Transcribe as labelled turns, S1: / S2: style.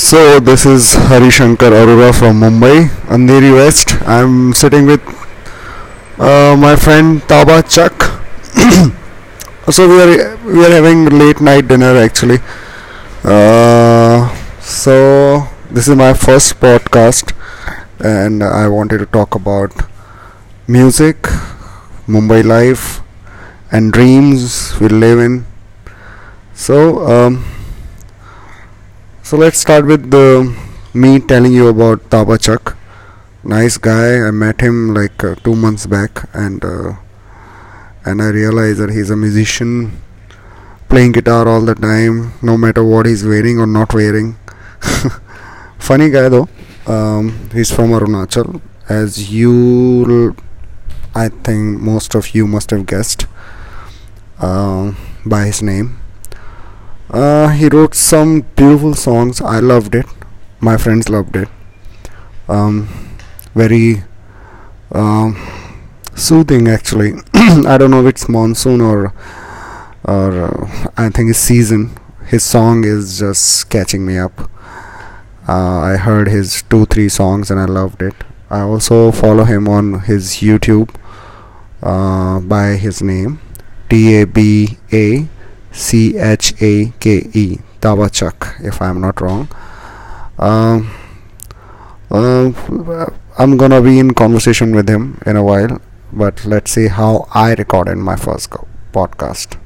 S1: So this is Hari Shankar Arora from Mumbai, Andheri West. I'm sitting with uh, my friend Taba Chake. so we are we are having late night dinner actually. Uh, so this is my first podcast, and I wanted to talk about music, Mumbai life, and dreams we live in. So. Um, so let's start with the me telling you about Taba Chake. Nice guy. I met him like uh, two months back, and uh, and I realized that he's a musician, playing guitar all the time, no matter what he's wearing or not wearing. Funny guy though. Um, he's from Arunachal, as you, I think most of you must have guessed uh, by his name. Uh, he wrote some beautiful songs. I loved it. My friends loved it. Um, very um, soothing, actually. I don't know if it's monsoon or or uh, I think it's season. His song is just catching me up. Uh, I heard his two three songs and I loved it. I also follow him on his YouTube uh, by his name T A B A C H A K E Taba Chake if I'm not wrong. Um, uh, I'm gonna be in conversation with him in a while, but let's see how I recorded my first podcast.